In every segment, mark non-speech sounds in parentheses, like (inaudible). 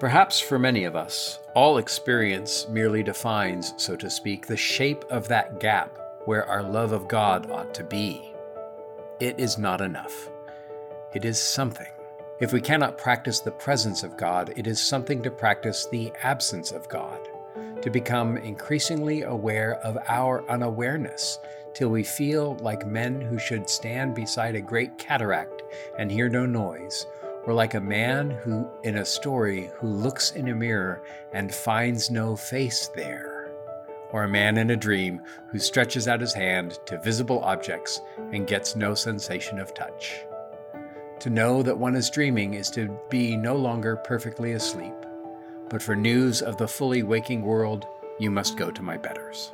Perhaps for many of us, all experience merely defines, so to speak, the shape of that gap where our love of God ought to be. It is not enough. It is something. If we cannot practice the presence of God, it is something to practice the absence of God, to become increasingly aware of our unawareness till we feel like men who should stand beside a great cataract and hear no noise, or like a man who, in a story, who looks in a mirror and finds no face there, or a man in a dream who stretches out his hand to visible objects and gets no sensation of touch. To know that one is dreaming is to be no longer perfectly asleep, but for news of the fully waking world, you must go to my betters.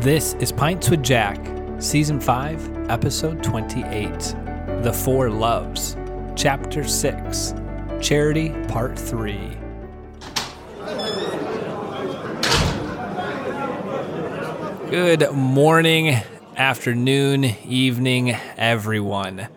This is Pints with Jack, Season 5, Episode 28 The Four Loves, Chapter 6, Charity Part 3. Good morning, afternoon, evening, everyone.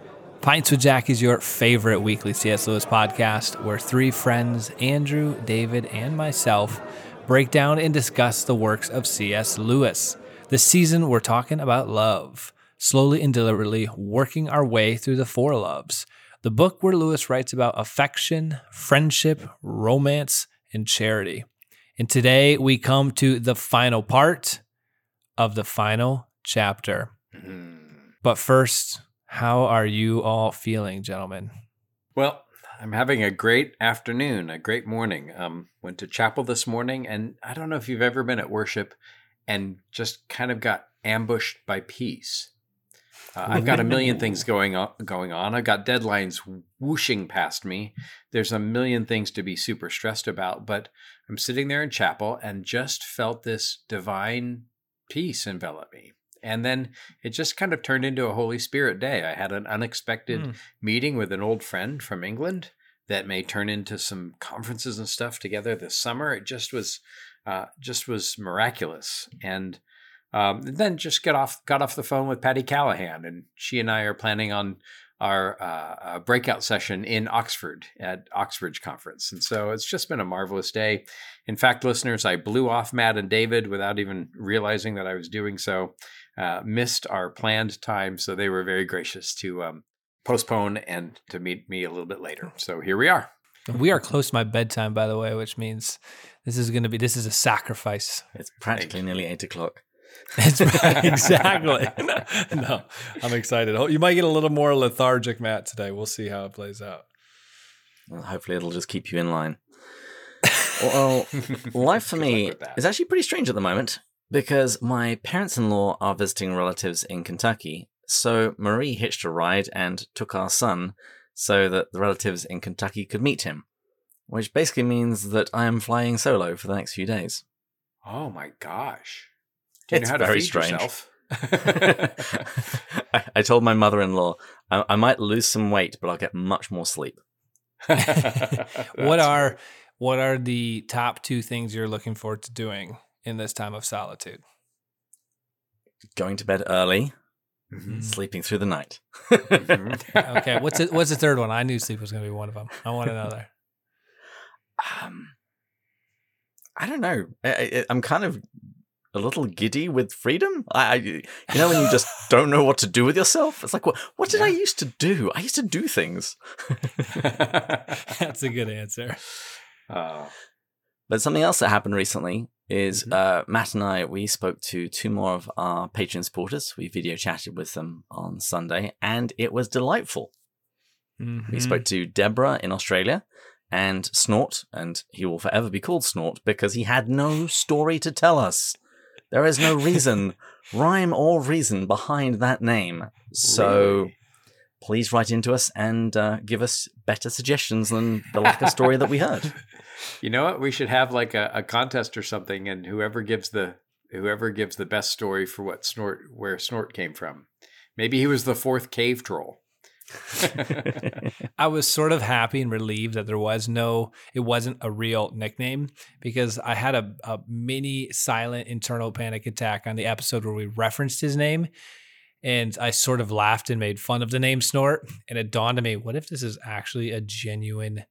Pints with Jack is your favorite weekly C.S. Lewis podcast where three friends, Andrew, David, and myself, break down and discuss the works of C.S. Lewis. This season, we're talking about love, slowly and deliberately working our way through the four loves, the book where Lewis writes about affection, friendship, romance, and charity. And today we come to the final part of the final chapter. But first, how are you all feeling, gentlemen? Well, I'm having a great afternoon, a great morning. Um, went to chapel this morning, and I don't know if you've ever been at worship and just kind of got ambushed by peace. Uh, I've got a million things going on. Going on. I've got deadlines whooshing past me. There's a million things to be super stressed about, but I'm sitting there in chapel and just felt this divine peace envelop me. And then it just kind of turned into a Holy Spirit day. I had an unexpected Mm. meeting with an old friend from England that may turn into some conferences and stuff together this summer. It just was, uh, just was miraculous. And um, then just get off, got off the phone with Patty Callahan, and she and I are planning on our uh, uh, breakout session in Oxford at Oxbridge Conference. And so it's just been a marvelous day. In fact, listeners, I blew off Matt and David without even realizing that I was doing so. Uh, missed our planned time, so they were very gracious to um, postpone and to meet me a little bit later. So here we are. We are close to my bedtime, by the way, which means this is going to be this is a sacrifice. It's practically nearly eight o'clock. It's (laughs) exactly. (laughs) no, I'm excited. Oh, You might get a little more lethargic, Matt, today. We'll see how it plays out. Well, hopefully, it'll just keep you in line. well, (laughs) life for me luck with that. is actually pretty strange at the moment because my parents in law are visiting relatives in Kentucky. So Marie hitched a ride and took our son so that the relatives in Kentucky could meet him, which basically means that I am flying solo for the next few days. Oh my gosh! Do you It's know how to very feed strange. yourself? (laughs) I, I told my mother in law I, I might lose some weight, but I'll get much more sleep. (laughs) what are what are the top two things you're looking forward to doing in this time of solitude? Going to bed early, Mhm. sleeping through the night. Mhm. (laughs) Okay, what's it, what's the third one? I knew sleep was going to be one of them. I want another. um, I don't know. I, I, I'm kind of a little giddy with freedom. I, I, you know, when you just (laughs) don't know what to do with yourself. It's like, what? What did I used to do? I used to do things. (laughs) That's a good answer. Oh, But something else that happened recently is Mhm. uh, Matt and I we spoke to two more of our Patreon supporters. We video chatted with them on Sunday, and it was delightful. We Mhm. spoke to Deborah in Australia and Snort, and he will forever be called Snort because he had no story to tell us. There is no reason, (laughs) rhyme or reason behind that name. So really? please write into us and uh, give us better suggestions than the lack of story that we heard. (laughs) You know what? We should have like a, a contest or something, and whoever gives the whoever gives the best story for what snort where snort came from. Maybe he was the fourth cave troll. (laughs) I was sort of happy and relieved that there was no, it wasn't a real nickname because I had a, a mini silent internal panic attack on the episode where we referenced his name. and I sort of laughed and made fun of the name Snort. And it dawned on me, what if this is actually a genuine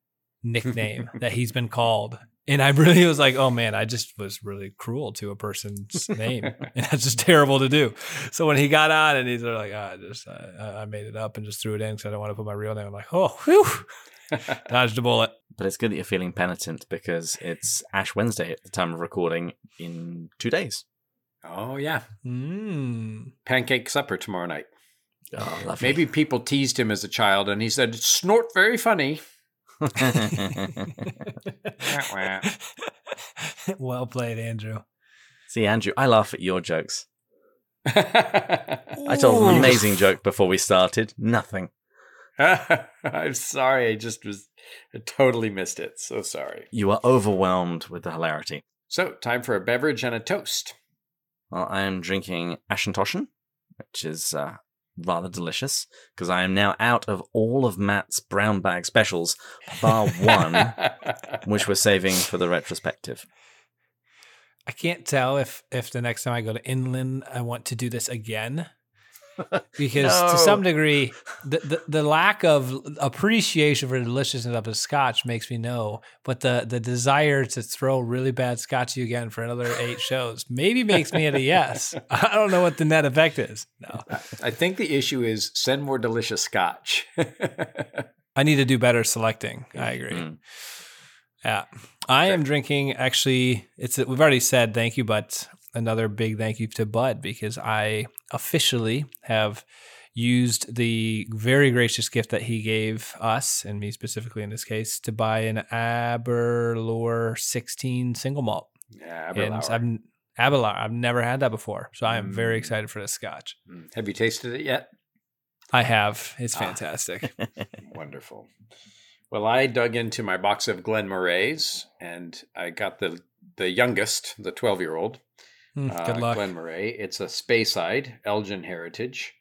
nickname (laughs) that he's been called? And I really was like, oh man, I just was really cruel to a person's name. (laughs) and that's just terrible to do. So when he got on and he's like, oh, I just, uh, I made it up and just threw it in because I don't want to put my real name. I'm like, oh, whew, (laughs) dodged a bullet. But it's good that you're feeling penitent because it's Ash Wednesday at the time of recording in two days. Oh, yeah. Mm. Pancake supper tomorrow night. Oh. Maybe people teased him as a child and he said, snort very funny. (laughs) well played, Andrew. See, Andrew, I laugh at your jokes. (laughs) I told an amazing joke before we started. Nothing. (laughs) I'm sorry. I just was, I totally missed it. So sorry. You are overwhelmed with the hilarity. So, time for a beverage and a toast. Well, I am drinking Auchentoshan, which is uh, rather delicious because I am now out of all of Matt's brown bag specials, bar one, (laughs) which we're saving for the retrospective. I can't tell if if the next time I go to England, I want to do this again. Because No. to some degree, the, the the lack of appreciation for the deliciousness of a scotch makes me know, but the the desire to throw really bad scotch at you again for another eight shows maybe makes me at a yes. (laughs) I don't know what the net effect is. No, I think the issue is send more delicious scotch. (laughs) I need to do better selecting. I agree. Mm. Yeah, I am drinking. Actually, it's we've already said thank you, but another big thank you to Bud because I officially have used the very gracious gift that he gave us and me specifically in this case to buy an Aberlour 16 single malt. yeah, And Aberlour. I've Aberlour. I've never had that before, so I am very Mm. excited for this scotch. Mm. Have you tasted it yet? I have. It's Ah. fantastic. (laughs) (laughs) Wonderful. Well, I dug into my box of Glen Morays and I got the the youngest, the 12 year old. Mm, uh, Good luck. Glen Moray. It's a Speyside, Elgin heritage.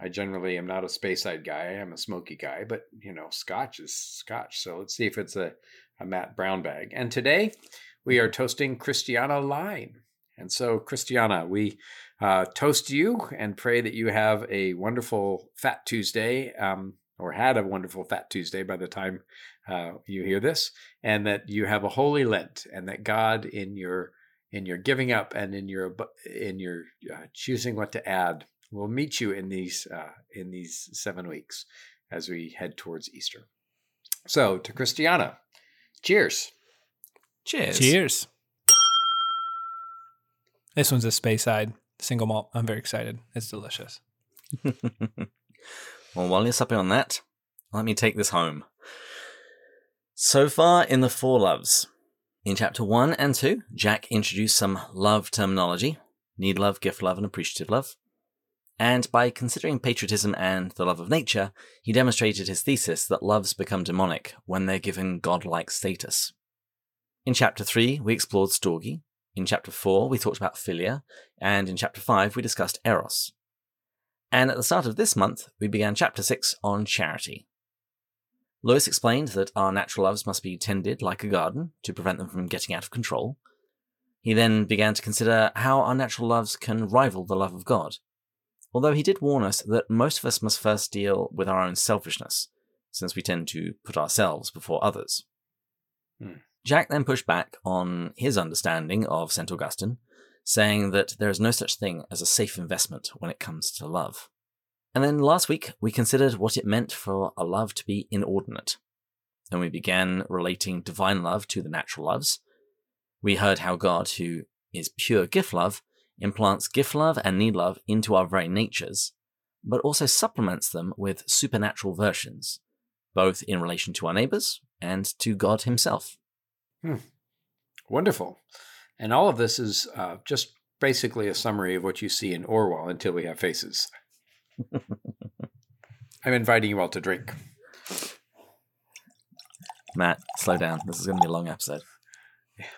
I generally am not a Speyside guy. I'm a smoky guy, but you know, Scotch is Scotch. So let's see if it's a, a Matt Brown bag. And today we are toasting Christiana Line. And so, Christiana, we uh, toast you and pray that you have a wonderful Fat Tuesday, um, or had a wonderful Fat Tuesday by the time uh, you hear this, and that you have a holy Lent, and that God, in your in your giving up and in your in your uh, choosing what to add, We'll meet you in these uh, in these seven weeks as we head towards Easter. So, to Christiana, cheers. Cheers. Cheers. This one's a space Speyside single malt. I'm very excited. It's delicious. (laughs) well, while you're supping on that, let me take this home. So far in the Four Loves, in chapter 1 and 2, Jack introduced some love terminology need love, gift love, and appreciative love. And by considering patriotism and the love of nature, he demonstrated his thesis that loves become demonic when they're given godlike status. In chapter 3, we explored storge. In chapter 4, we talked about philia. And in chapter 5, we discussed eros. And at the start of this month, we began chapter 6 on charity. Lewis explained that our natural loves must be tended like a garden to prevent them from getting out of control. He then began to consider how our natural loves can rival the love of God, although he did warn us that most of us must first deal with our own selfishness, since we tend to put ourselves before others. Hmm. Jack then pushed back on his understanding of St. Augustine, saying that there is no such thing as a safe investment when it comes to love. And then last week, we considered what it meant for a love to be inordinate. And we began relating divine love to the natural loves. We heard how God, who is pure gift love, implants gift love and need love into our very natures, but also supplements them with supernatural versions, both in relation to our neighbors and to God Himself. Wonderful. And all of this is uh, just basically a summary of what you see in Orual until we have faces. I'm inviting you all to drink. Matt, slow down. This is going to be a long episode.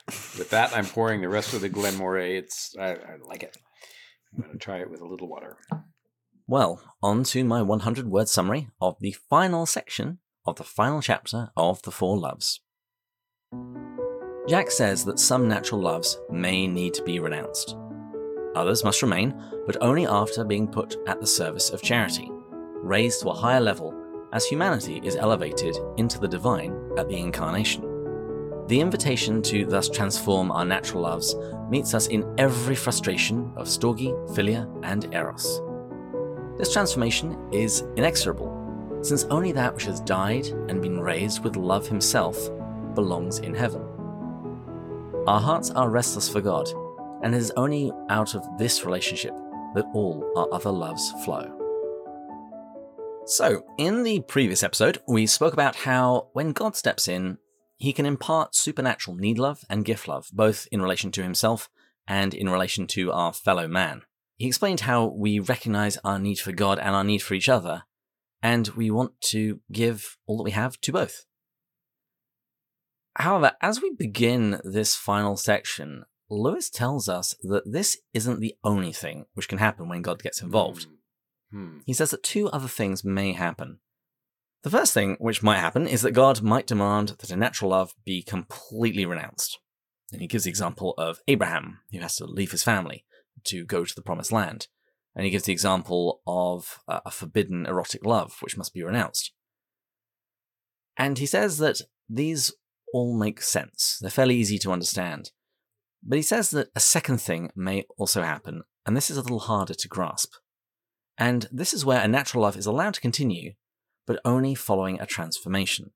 With that, I'm pouring the rest of the Glen Moray. It's I, I like it. I'm going to try it with a little water. Well, on to my 100 word summary of the final section of the final chapter of The Four Loves. Jack says that some natural loves may need to be renounced. Others must remain, but only after being put at the service of charity, raised to a higher level as humanity is elevated into the divine at the incarnation. The invitation to thus transform our natural loves meets us in every frustration of storge, philia, and eros. This transformation is inexorable, since only that which has died and been raised with love himself belongs in heaven. Our hearts are restless for God, and it is only out of this relationship that all our other loves flow. So, in the previous episode, we spoke about how when God steps in, he can impart supernatural need love and gift love, both in relation to himself and in relation to our fellow man. He explained how we recognize our need for God and our need for each other, and we want to give all that we have to both. However, as we begin this final section, Lewis tells us that this isn't the only thing which can happen when God gets involved. Hmm. He says that two other things may happen. The first thing which might happen is that God might demand that a natural love be completely renounced. And he gives the example of Abraham, who has to leave his family to go to the promised land. And he gives the example of uh, a forbidden erotic love, which must be renounced. And he says that these all make sense. They're fairly easy to understand. But he says that a second thing may also happen, and this is a little harder to grasp. And this is where a natural love is allowed to continue, but only following a transformation.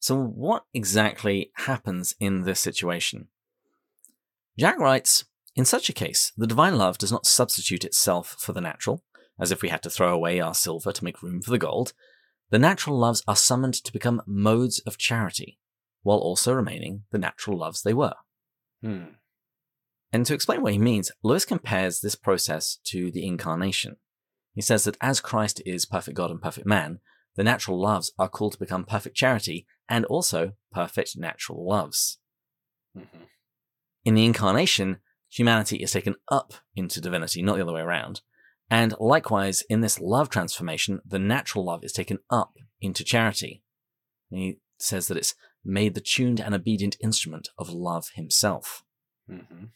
So, what exactly happens in this situation? Jack writes In such a case, the divine love does not substitute itself for the natural, as if we had to throw away our silver to make room for the gold. The natural loves are summoned to become modes of charity, while also remaining the natural loves they were. Hmm. And to explain what he means, Lewis compares this process to the incarnation. He says that as Christ is perfect God and perfect man, the natural loves are called to become perfect charity and also perfect natural loves. Mhm. In the incarnation, humanity is taken up into divinity, not the other way around. And likewise, in this love transformation, the natural love is taken up into charity. And he says that it's made the tuned and obedient instrument of love himself. Mhm.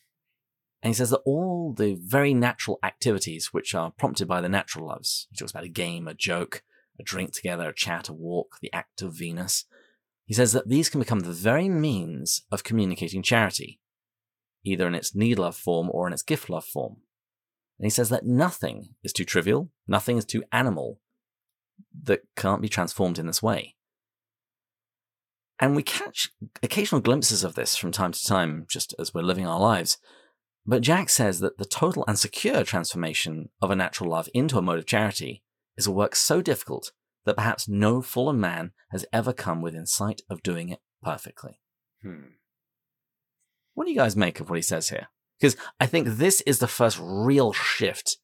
And he says that all the very natural activities which are prompted by the natural loves, he talks about a game, a joke, a drink together, a chat, a walk, the act of Venus. He says that these can become the very means of communicating charity, either in its need love form or in its gift love form. And he says that nothing is too trivial, nothing is too animal that can't be transformed in this way. And we catch occasional glimpses of this from time to time, just as we're living our lives. But Jack says that the total and secure transformation of a natural love into a mode of charity is a work so difficult that perhaps no fallen man has ever come within sight of doing it perfectly. Hmm. What do you guys make of what he says here? Because I think this is the first real shift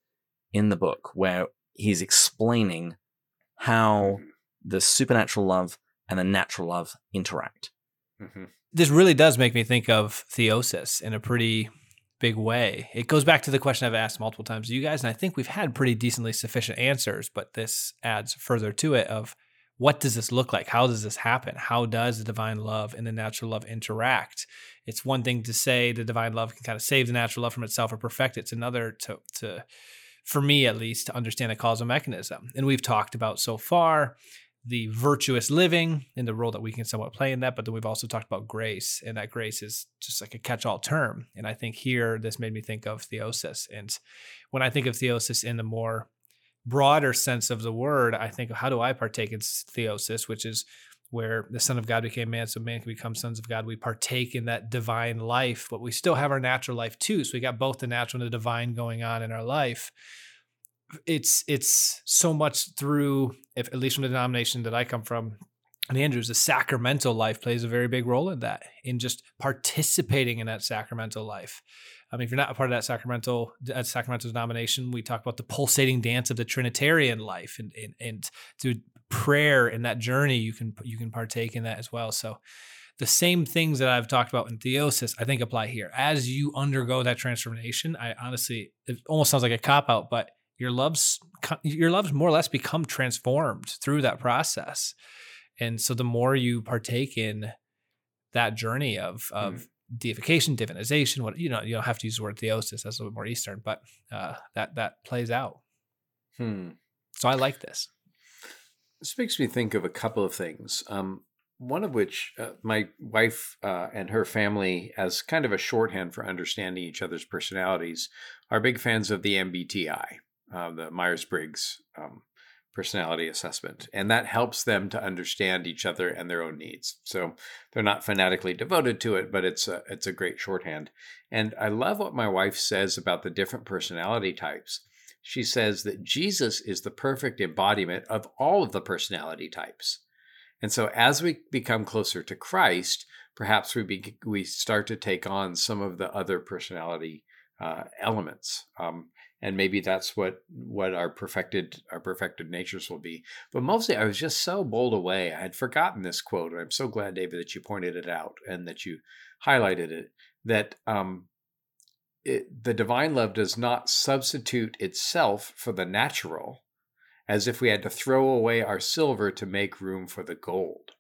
in the book where he's explaining how the supernatural love and the natural love interact. Mhm. This really does make me think of theosis in a pretty big way. It goes back to the question I've asked multiple times to you guys, and I think we've had pretty decently sufficient answers, but this adds further to it of what does this look like? How does this happen? How does the divine love and the natural love interact? It's one thing to say the divine love can kind of save the natural love from itself or perfect it. It's another to to for me at least to understand the causal mechanism. And we've talked about so far the virtuous living and the role that we can somewhat play in that. But then we've also talked about grace, and that grace is just like a catch all term. And I think here, this made me think of theosis. And when I think of theosis in the more broader sense of the word, I think, how do I partake in theosis, which is where the Son of God became man, so man can become sons of God. We partake in that divine life, but we still have our natural life too. So we got both the natural and the divine going on in our life it's it's so much through if at least from the denomination that I come from and Andrews the sacramental life plays a very big role in that in just participating in that sacramental life I mean if you're not a part of that sacramental that sacramental denomination we talk about the pulsating dance of the trinitarian life and and, and through prayer in that journey you can you can partake in that as well so the same things that I've talked about in theosis, I think apply here. As you undergo that transformation, I honestly, it almost sounds like a cop out, but your loves your loves more or less become transformed through that process and so the more you partake in that journey of of Mm. deification, divinization. What you know, you don't have to use the word theosis. That's a little bit more Eastern, but uh, that that plays out. Hmm. So I like this. This makes me think of a couple of things. Um, one of which uh, my wife uh, and her family, as kind of a shorthand for understanding each other's personalities, are big fans of the MBTI, uh, the Myers Briggs um, personality assessment. And that helps them to understand each other and their own needs. So they're not fanatically devoted to it, but it's a, it's a great shorthand. And I love what my wife says about the different personality types. She says that Jesus is the perfect embodiment of all of the personality types. And so as we become closer to Christ, perhaps we be, we start to take on some of the other personality uh, elements. Um, and maybe that's what what our perfected our perfected natures will be. But mostly, I was just so bowled away. I had forgotten this quote. I'm so glad, David, that you pointed it out and that you highlighted it. That um, it, the divine love does not substitute itself for the natural, as if we had to throw away our silver to make room for the gold.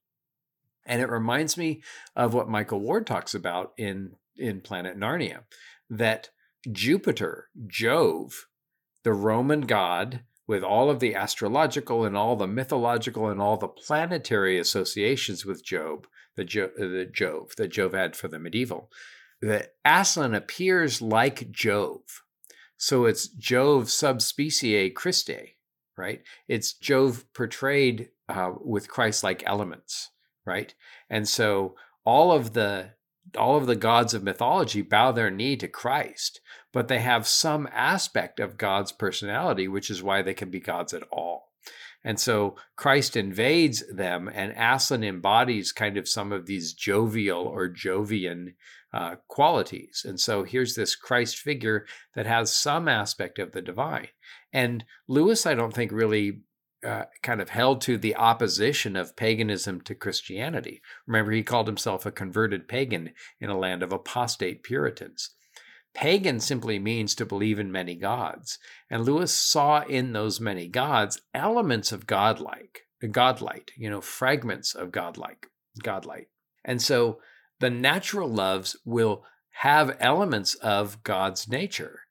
And it reminds me of what Michael Ward talks about in, in Planet Narnia that Jupiter, Jove, the Roman god, with all of the astrological and all the mythological and all the planetary associations with Job, the, jo- the Jove that Jove had for the medieval, that Aslan appears like Jove. So it's Jove sub specie Christi, right? It's Jove portrayed uh, with Christ-like elements, right? And so all of the all of the gods of mythology bow their knee to Christ, but they have some aspect of God's personality, which is why they can be gods at all. And so Christ invades them, and Aslan embodies kind of some of these jovial or Jovian uh, qualities. And so here's this Christ figure that has some aspect of the divine. And Lewis, I don't think, really uh, kind of held to the opposition of paganism to Christianity. Remember, he called himself a converted pagan in a land of apostate Puritans. Pagan simply means to believe in many gods, and Lewis saw in those many gods elements of godlike, godlight, you know, fragments of godlike, godlight. And so the natural loves will have elements of God's nature,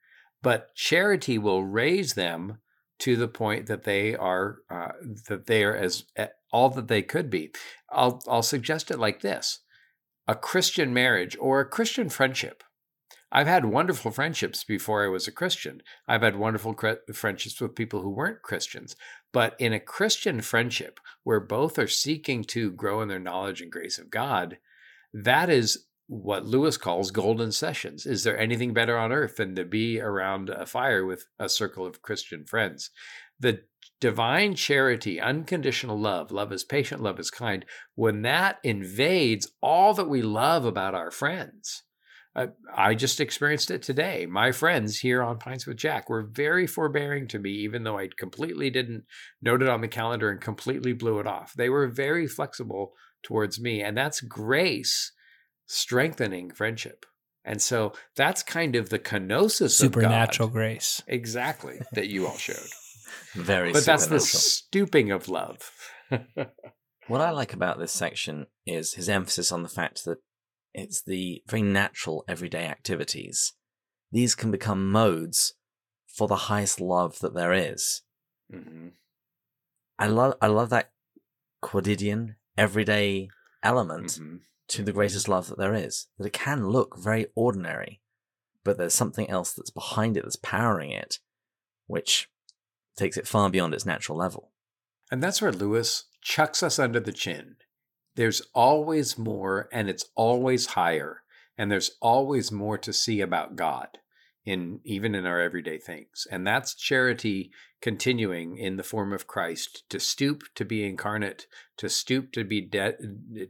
but charity will raise them to the point that they are uh, that they are as all that they could be. I'll I'll suggest it like this: a Christian marriage or a Christian friendship. I've had wonderful friendships before I was a Christian. I've had wonderful friendships with people who weren't Christians. But in a Christian friendship where both are seeking to grow in their knowledge and grace of God, that is what Lewis calls golden sessions. Is there anything better on earth than to be around a fire with a circle of Christian friends? The divine charity, unconditional love, love is patient, love is kind, when that invades all that we love about our friends. Uh, I just experienced it today. My friends here on Pints with Jack were very forbearing to me, even though I completely didn't note it on the calendar and completely blew it off. They were very flexible towards me. And that's grace strengthening friendship. And so that's kind of the kenosis of supernatural grace. Exactly, that you all showed. (laughs) Very But that's the stooping of love. (laughs) what I like about this section is his emphasis on the fact that it's the very natural everyday activities. These can become modes for the highest love that there is. Mm-hmm. I love I love that quotidian everyday element mm-hmm. To the greatest love that there is. That it can look very ordinary, but there's something else that's behind it that's powering it, which takes it far beyond its natural level. And that's where Lewis chucks us under the chin. There's always more, and it's always higher, and there's always more to see about God in even in our everyday things. And that's charity continuing in the form of Christ to stoop to be incarnate, to stoop to be dead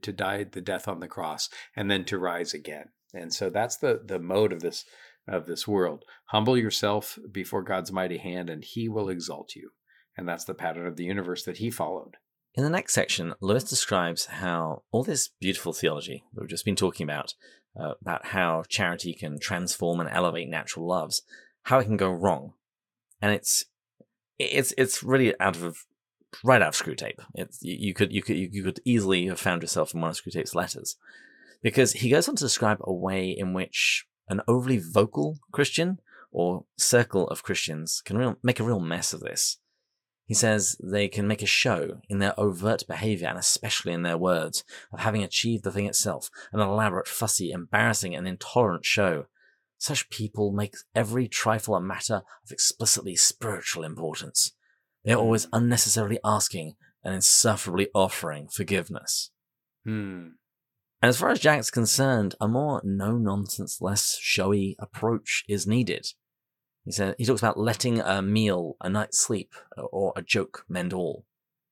to die the death on the cross and then to rise again. And so that's the the mode of this of this world. Humble yourself before God's mighty hand and he will exalt you. And that's the pattern of the universe that he followed. In the next section, Lewis describes how all this beautiful theology that we've just been talking about uh, about how charity can transform and elevate natural loves, how it can go wrong, and it's it's it's really out of right out of Screwtape. It's you, could you could you could easily have found yourself in one of Screwtape's letters. because he goes on to describe a way in which an overly vocal Christian or circle of Christians can real, make a real mess of this. He says they can make a show in their overt behavior and especially in their words of having achieved the thing itself, an elaborate, fussy, embarrassing, and intolerant show. Such people make every trifle a matter of explicitly spiritual importance. They are always unnecessarily asking and insufferably offering forgiveness. Hmm. And as far as Jack's concerned, a more no nonsense, less showy approach is needed. He said he talks about letting a meal, a night's sleep, or a joke mend all.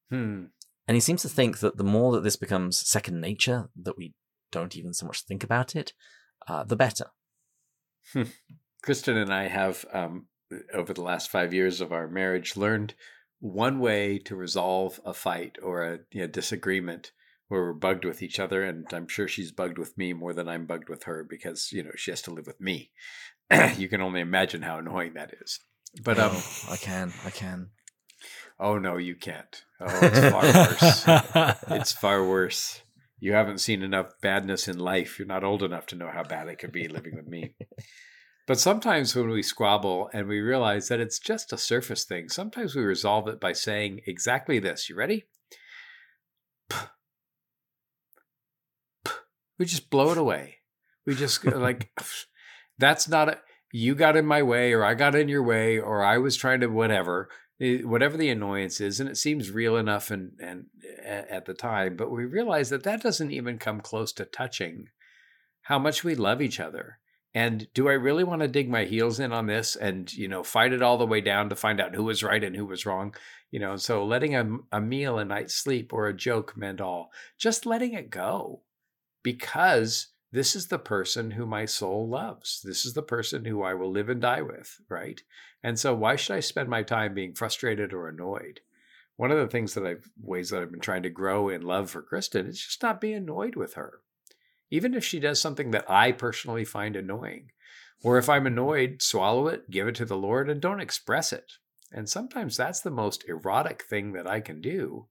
Hmm. And he seems to think that the more that this becomes second nature, that we don't even so much think about it, uh, the better. Kristen and I have, um, over the last five years of our marriage, learned one way to resolve a fight or a you know, disagreement where we're bugged with each other. And I'm sure she's bugged with me more than I'm bugged with her because, you know, she has to live with me. (clears throat) you can only imagine how annoying that is. But um, Oh, I can, I can. oh no, you can't. Oh, it's far worse. It's (laughs) far worse. You haven't seen enough badness in life. You're not old enough to know how bad it could be living with me. (laughs) But sometimes when we squabble and we realize that it's just a surface thing, sometimes we resolve it by saying exactly this. You ready? We just blow it away. We just like, (laughs) that's not a, you got in my way or I got in your way or I was trying to whatever, eh, whatever the annoyance is. And it seems real enough and, and at the time, but we realize that that doesn't even come close to touching how much we love each other. And do I really want to dig my heels in on this and, you know, fight it all the way down to find out who was right and who was wrong? You know, so letting a, a meal, a night's sleep, or a joke mend all, just letting it go because this is the person who my soul loves. This is the person who I will live and die with, right? And so why should I spend my time being frustrated or annoyed? One of the things that I've ways that I've been trying to grow in love for Kristen is just not be annoyed with her. Even if she does something that I personally find annoying. Or if I'm annoyed, swallow it, give it to the Lord, and don't express it. And sometimes that's the most erotic thing that I can do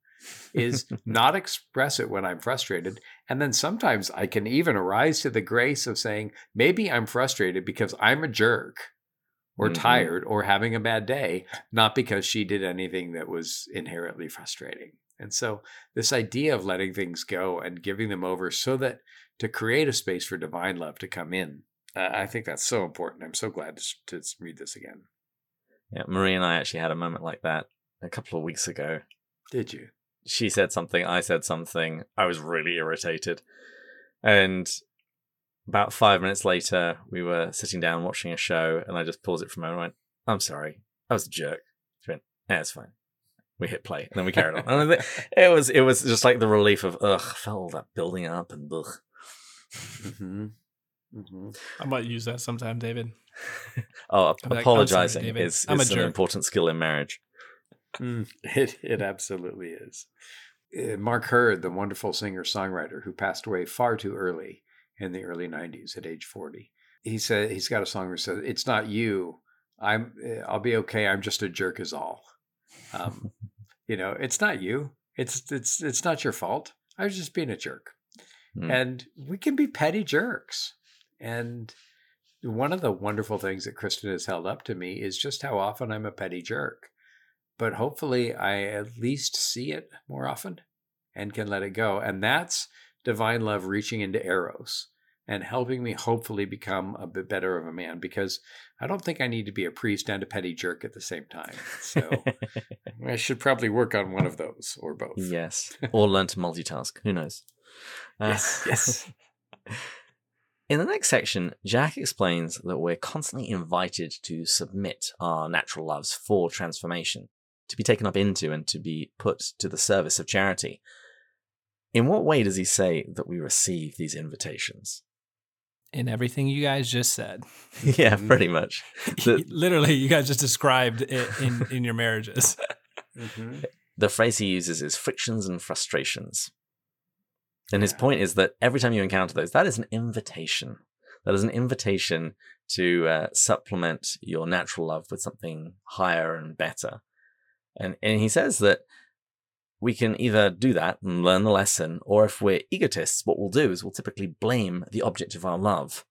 is not express it when I'm frustrated. And then sometimes I can even arise to the grace of saying, maybe I'm frustrated because I'm a jerk or Mhm. tired or having a bad day, not because she did anything that was inherently frustrating. And so, this idea of letting things go and giving them over so that to create a space for divine love to come in, uh, I think that's so important. I'm so glad to, to read this again. Yeah, Marie and I actually had a moment like that a couple of weeks ago. Did you? She said something, I said something. I was really irritated. And about five minutes later, we were sitting down watching a show, and I just paused it for a moment and went, I'm sorry. I was a jerk. She went, Yeah, it's fine. We hit play, and then we carried on. And (laughs) it was it was just like the relief of ugh, I felt all that building up and ugh. Mm-hmm. Mm-hmm. I might use that sometime, David. (laughs) Oh, I'm like, sorry, apologizing David. is, I'm a is an jerk." important skill in marriage. Mm, (laughs) it it absolutely is. Uh, Mark Heard, the wonderful singer songwriter who passed away far too early in the early '90s at age 40, he said he's got a song where he says, "It's not you. I'm. uh, I'll be okay. I'm just a jerk, is all." Um, (laughs) you know, it's not you. It's it's it's not your fault. I was just being a jerk. Mm. And we can be petty jerks. And one of the wonderful things that Kristen has held up to me is just how often I'm a petty jerk. But hopefully, I at least see it more often and can let it go. And that's divine love reaching into Eros and helping me hopefully become a bit better of a man because I don't think I need to be a priest and a petty jerk at the same time. So (laughs) I should probably work on one of those or both. yes. (laughs) Or learn to multitask. Who knows? Uh, Yes, yes. (laughs) In the next section, Jack explains that we're constantly invited to submit our natural loves for transformation, to be taken up into and to be put to the service of charity. In what way does he say that we receive these invitations? In everything you guys just said, (laughs) yeah, pretty much. The, (laughs) literally, you guys just described it in in your marriages. (laughs) Mhm. the phrase he uses is frictions and frustrations. And his point is that every time you encounter those, that is an invitation. That is an invitation to uh, supplement your natural love with something higher and better. And, and he says that we can either do that and learn the lesson, or if we're egotists, what we'll do is we'll typically blame the object of our love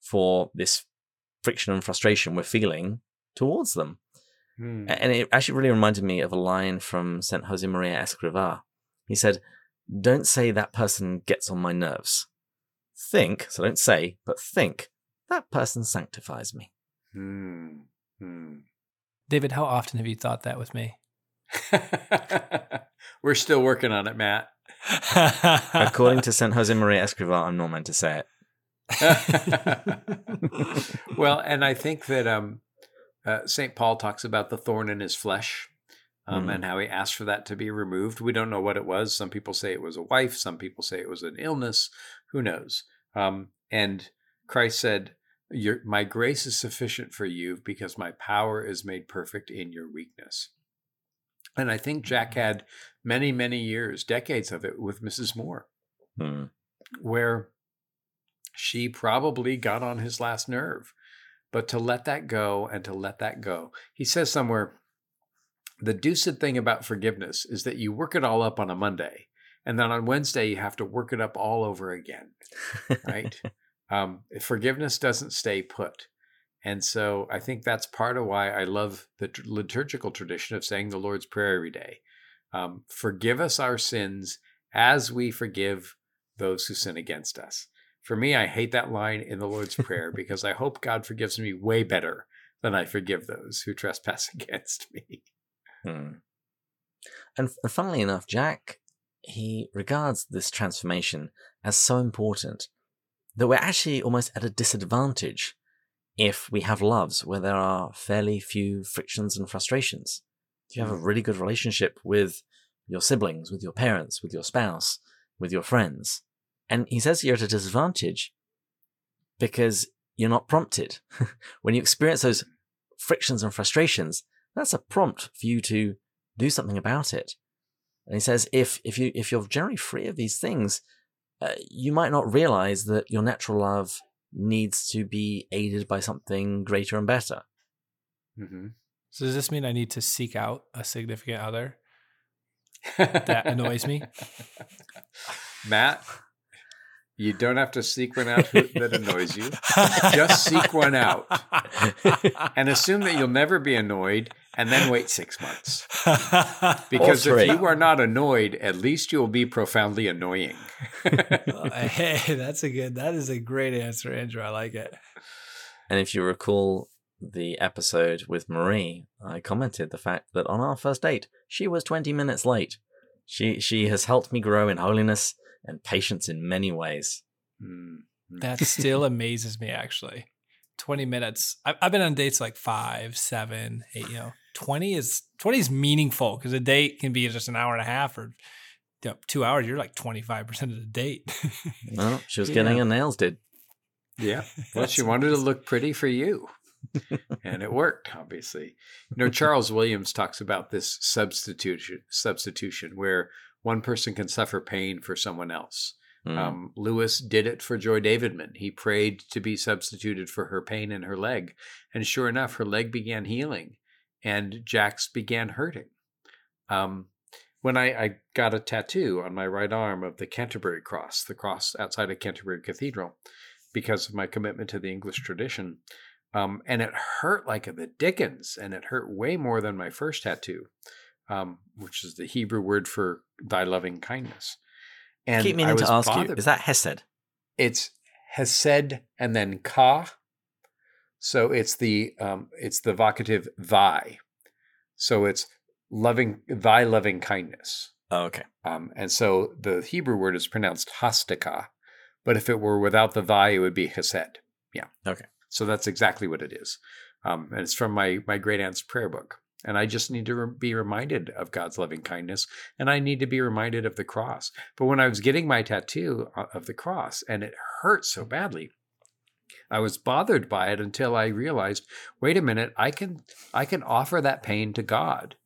for this friction and frustration we're feeling towards them. Hmm. And it actually really reminded me of a line from St. Josemaria Escrivá. He said, Don't say that person gets on my nerves. Think, so don't say, but think, that person sanctifies me. Hmm. Hmm. David, how often have you thought that with me? (laughs) We're still working on it, Matt. According to (laughs) St. Josemaria Escrivá, I'm not meant to say it. (laughs) well, and I think that um, uh, St. Paul talks about the thorn in his flesh um, mm. and how he asked for that to be removed. We don't know what it was. Some people say it was a wife, some people say it was an illness. Who knows? Um, and Christ said, your, My grace is sufficient for you because my power is made perfect in your weakness. And I think Jack mm-hmm. had many, many years, decades of it with Mrs. Moore, mm. where she probably got on his last nerve. But to let that go and to let that go. He says somewhere, the deuced thing about forgiveness is that you work it all up on a Monday, and then on Wednesday you have to work it up all over again, right? (laughs) um, forgiveness doesn't stay put. And so I think that's part of why I love the liturgical tradition of saying the Lord's Prayer every day. Um, forgive us our sins as we forgive those who sin against us. For me, I hate that line in the Lord's Prayer (laughs) because I hope God forgives me way better than I forgive those who trespass (laughs) against me. Hmm. And funnily enough, Jack, he regards this transformation as so important that we're actually almost at a disadvantage if we have loves where there are fairly few frictions and frustrations. If you have a hmm. really good relationship with your siblings, with your parents, with your spouse, with your friends, and he says you're at a disadvantage because you're not prompted. (laughs) when you experience those frictions and frustrations, that's a prompt for you to do something about it. And he says if if you if you're generally free of these things, uh, you might not realize that your natural love needs to be aided by something greater and better. Mm-hmm. So does this mean I need to seek out a significant other that annoys me? (laughs) Matt, you don't have to seek one out that annoys you. (laughs) Just seek one out (laughs) and assume that you'll never be annoyed and then wait six months. (laughs) Because if you are not annoyed, at least you'll be profoundly annoying. (laughs) hey, that's a good, that is a great answer, Andrew. I like it. And if you recall the episode with Marie, I commented the fact that on our first date, she was 20 minutes late. She, she has helped me grow in holiness and patience in many ways. Mm. That still amazes me, actually. 20 minutes. I've been on dates like five, seven, eight, you know, 20 is 20 is meaningful because a date can be just an hour and a half or you know, two hours. You're like 25% of the date. (laughs) well, she was getting yeah. her nails did. Yeah. (laughs) Well, she wanted to look pretty for you. (laughs) and it worked, obviously. You know, Charles Williams talks about this substitution substitution where one person can suffer pain for someone else. Mm. Um, Lewis did it for Joy Davidman. He prayed to be substituted for her pain in her leg. And sure enough, her leg began healing and Jack's began hurting. Um, when I, I, got a tattoo on my right arm of the Canterbury cross, the cross outside of Canterbury Cathedral, because of my commitment to the English tradition. Um, and it hurt like the dickens, and it hurt way more than my first tattoo um, which is the Hebrew word for thy loving kindness. And keep meaning to ask bothered. you, is that Hesed? It's Hesed and then Ka. So it's the um, it's the vocative thy. So it's loving thy loving kindness. Oh, okay. Um, and so the Hebrew word is pronounced hastika, but if it were without the thy, it would be Hesed. Yeah. Okay. So that's exactly what it is. Um, and it's from my my great aunt's prayer book. And I just need to re- be reminded of God's loving kindness. And I need to be reminded of the cross. But when I was getting my tattoo uh, of the cross and it hurt so badly, I was bothered by it until I realized, wait a minute, I can I can offer that pain to God.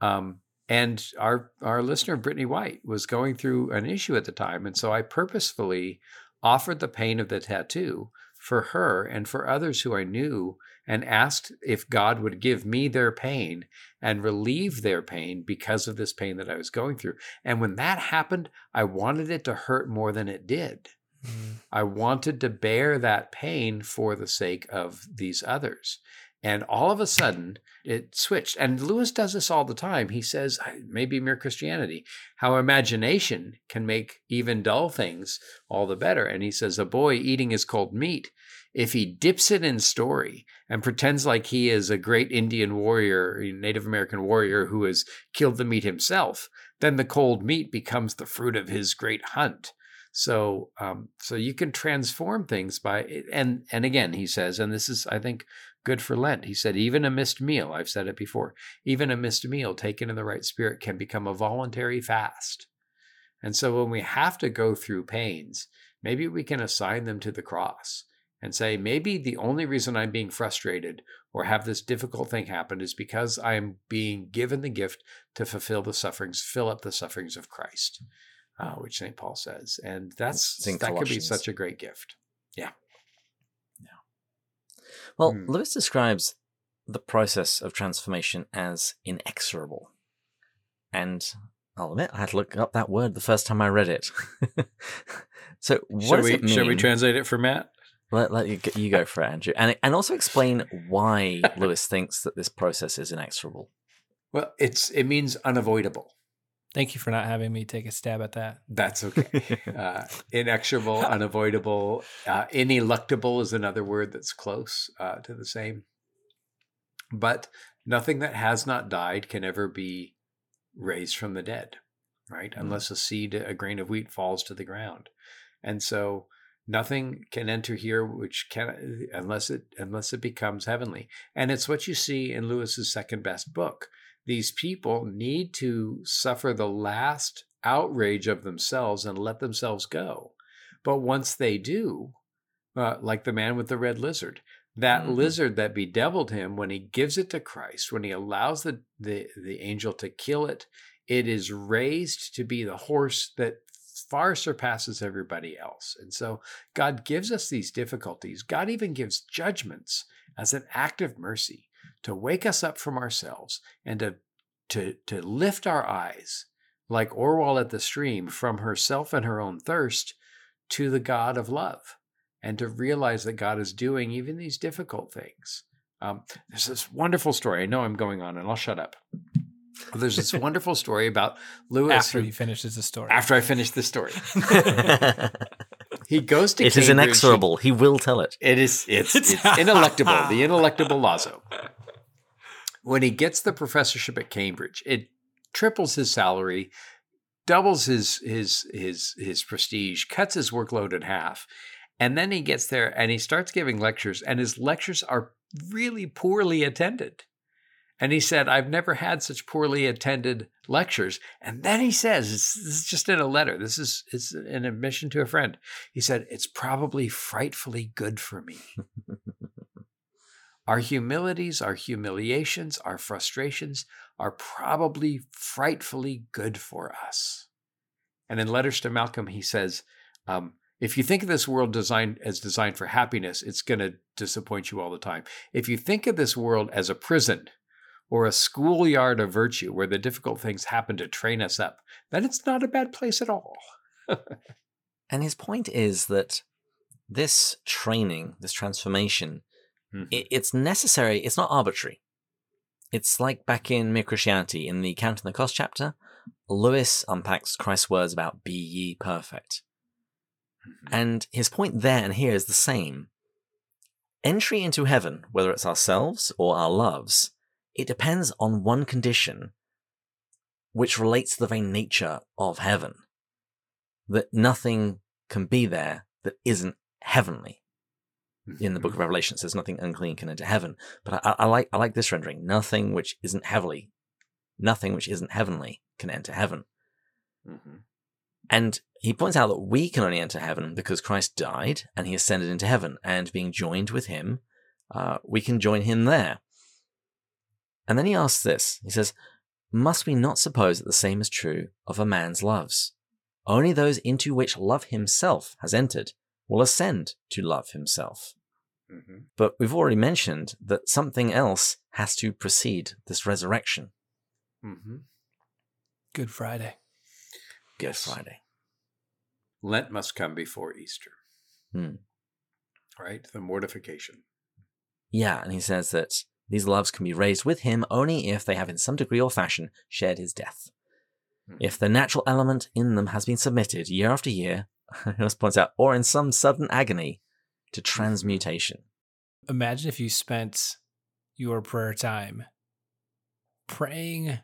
Um, and our our listener Brittany White was going through an issue at the time, and so I purposefully offered the pain of the tattoo for her and for others who I knew and asked if God would give me their pain and relieve their pain because of this pain that I was going through. And when that happened, I wanted it to hurt more than it did. Mm. I wanted to bear that pain for the sake of these others. And all of a sudden, it switched. And Lewis does this all the time. He says, maybe mere Christianity, how imagination can make even dull things all the better. And he says, a boy eating his cold meat, if he dips it in story and pretends like he is a great Indian warrior, Native American warrior who has killed the meat himself, then the cold meat becomes the fruit of his great hunt. So, um, so you can transform things by, and and again, he says, and this is, I think, good for Lent. He said, even a missed meal, I've said it before, even a missed meal taken in the right spirit can become a voluntary fast. And so when we have to go through pains, maybe we can assign them to the cross and say, maybe the only reason I'm being frustrated or have this difficult thing happen is because I'm being given the gift to fulfill the sufferings, fill up the sufferings of Christ uh, which St. Paul says. And that's that could be such a great gift. Yeah. Yeah. Well, mm. Lewis describes the process of transformation as inexorable. And I'll admit, I had to look up that word the first time I read it. (laughs) so, what shall does we, it mean? Shall we translate it for Matt? Let, let you, you go for it, Andrew. And, and also explain why (laughs) Lewis thinks that this process is inexorable. Well, it's it means unavoidable. Thank you for not having me take a stab at that. That's (laughs) okay. uh, inexorable, unavoidable, uh, ineluctable is another word that's close uh, to the same. But nothing that has not died can ever be raised from the dead, right? Mm. Unless a seed, a grain of wheat falls to the ground. And so nothing can enter here which can unless it unless it becomes heavenly. And it's what you see in Lewis's second best book these people need to suffer the last outrage of themselves and let themselves go. But once they do, uh, like the man with the red lizard, that mm-hmm. lizard that bedeviled him, when he gives it to Christ, when he allows the, the, the angel to kill it, it is raised to be the horse that far surpasses everybody else. And so God gives us these difficulties. God even gives judgments as an act of mercy to wake us up from ourselves and to, to, to lift our eyes, like Orual at the stream, from herself and her own thirst to the God of love, and to realize that God is doing even these difficult things. Um, there's this wonderful story. I know I'm going on, and I'll shut up. There's this wonderful story about Lewis. After he finishes the story. After I finish the story. (laughs) (laughs) he goes to It Cambridge. is inexorable. He will tell it. It is it's, it's ineluctable. The (laughs) ineluctable Lazo when he gets the professorship at Cambridge, it triples his salary, doubles his his his his prestige, cuts his workload in half. And then he gets there and he starts giving lectures, and his lectures are really poorly attended. And he said, I've never had such poorly attended lectures. And then he says, this is just in a letter. This is it's an admission to a friend. He said, It's probably frightfully good for me. (laughs) Our humilities, our humiliations, our frustrations are probably frightfully good for us. And in Letters to Malcolm, he says, um, if you think of this world designed as designed for happiness, it's going to disappoint you all the time. If you think of this world as a prison or a schoolyard of virtue where the difficult things happen to train us up, then it's not a bad place at all. (laughs) and his point is that this training, this transformation, Mm-hmm. It, it's necessary. It's not arbitrary. It's like back in Mere Christianity in the Count Counting the Cost chapter. Lewis unpacks Christ's words about "Be ye perfect," mm-hmm. and his point there and here is the same. Entry into heaven, whether it's ourselves or our loves, it depends on one condition, which relates to the very nature of heaven. That nothing can be there that isn't heavenly in the book of Revelation it says nothing unclean can enter heaven. But I, I, like I like this rendering. Nothing which isn't heavenly, nothing which isn't heavenly can enter heaven. Mm-hmm. And he points out that we can only enter heaven because Christ died and he ascended into heaven, and being joined with him, uh, we can join him there. And then he asks this. He says, "Must we not suppose that the same is true of a man's loves? Only those into which love himself has entered." will ascend to love himself. Mm-hmm. But we've already mentioned that something else has to precede this resurrection. Mm-hmm. Good Friday. Good Yes. Friday. Lent must come before Easter. Hmm. Right? The mortification. Yeah, and he says that these loves can be raised with him only if they have, in some degree or fashion, shared his death. Hmm. If the natural element in them has been submitted year after year, (laughs) Lewis points out, or in some sudden agony, to transmutation. Imagine if you spent your prayer time praying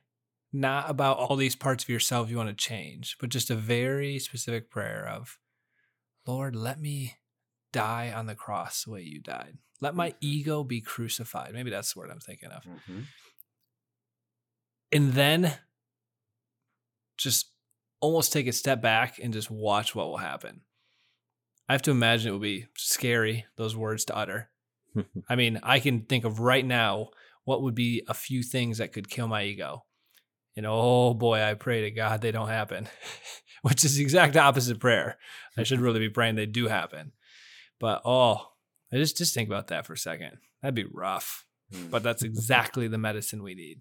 not about all these parts of yourself you want to change, but just a very specific prayer of, Lord, let me die on the cross the way you died. Let my ego be crucified. Maybe that's the word I'm thinking of. Mm-hmm. and then just almost take a step back and just watch what will happen. I have to imagine it will be scary, those words to utter. (laughs) I mean, I can think of right now what would be a few things that could kill my ego. And oh boy, I pray to God they don't happen, (laughs) which is the exact opposite prayer. I should (laughs) really be praying they do happen. But oh, I just just think about that for a second. That'd be rough. Hmm. But that's exactly the medicine we need.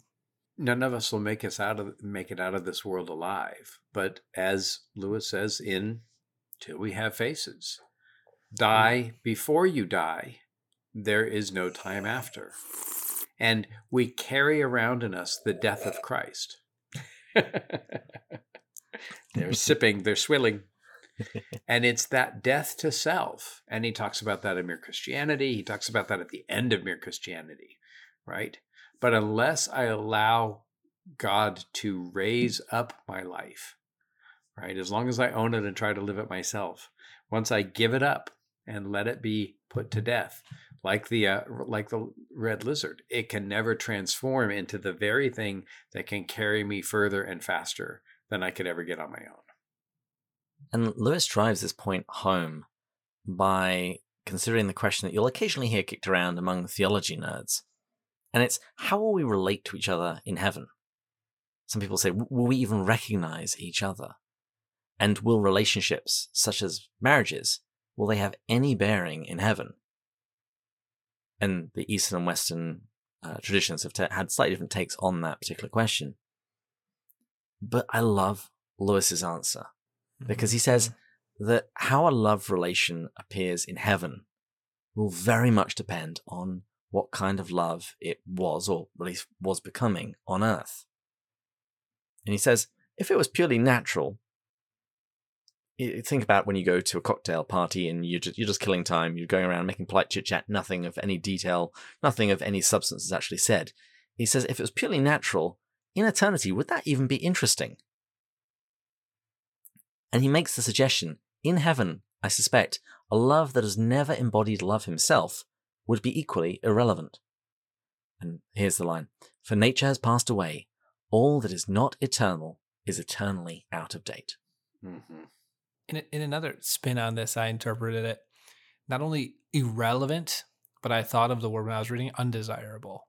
none of us will make us out of make it out of this world alive. But as Lewis says in Till We Have Faces, hmm. die before you die. There is no time after. And we carry around in us the death of Christ. (laughs) they're (laughs) sipping, they're swilling. And it's that death to self. And he talks about that in Mere Christianity. He talks about that at the end of Mere Christianity, right? But unless I allow God to raise up my life, right? As long as I own it and try to live it myself, once I give it up and let it be put to death, like the uh, like the red lizard, it can never transform into the very thing that can carry me further and faster than I could ever get on my own. And Lewis drives this point home by considering the question that you'll occasionally hear kicked around among theology nerds. And it's how will we relate to each other in heaven? Some people say, will we even recognize each other? And will relationships, such as marriages, will they have any bearing in heaven? And the Eastern and Western uh, traditions have ta had slightly different takes on that particular question. But I love Lewis's answer because he mm-hmm. says that how a love relation appears in heaven will very much depend on what kind of love it was, or at least was becoming, on earth. And he says, if it was purely natural, think about when you go to a cocktail party and you're just, you're just killing time, you're going around making polite chit chat, nothing of any detail, nothing of any substance is actually said. He says, if it was purely natural, in eternity, would that even be interesting? And he makes the suggestion in heaven, I suspect, a love that has never embodied love himself would be equally irrelevant. And here's the line For nature has passed away, all that is not eternal is eternally out of date. Mm-hmm. in, in another spin on this, I interpreted it not only irrelevant, but I thought of the word when I was reading undesirable.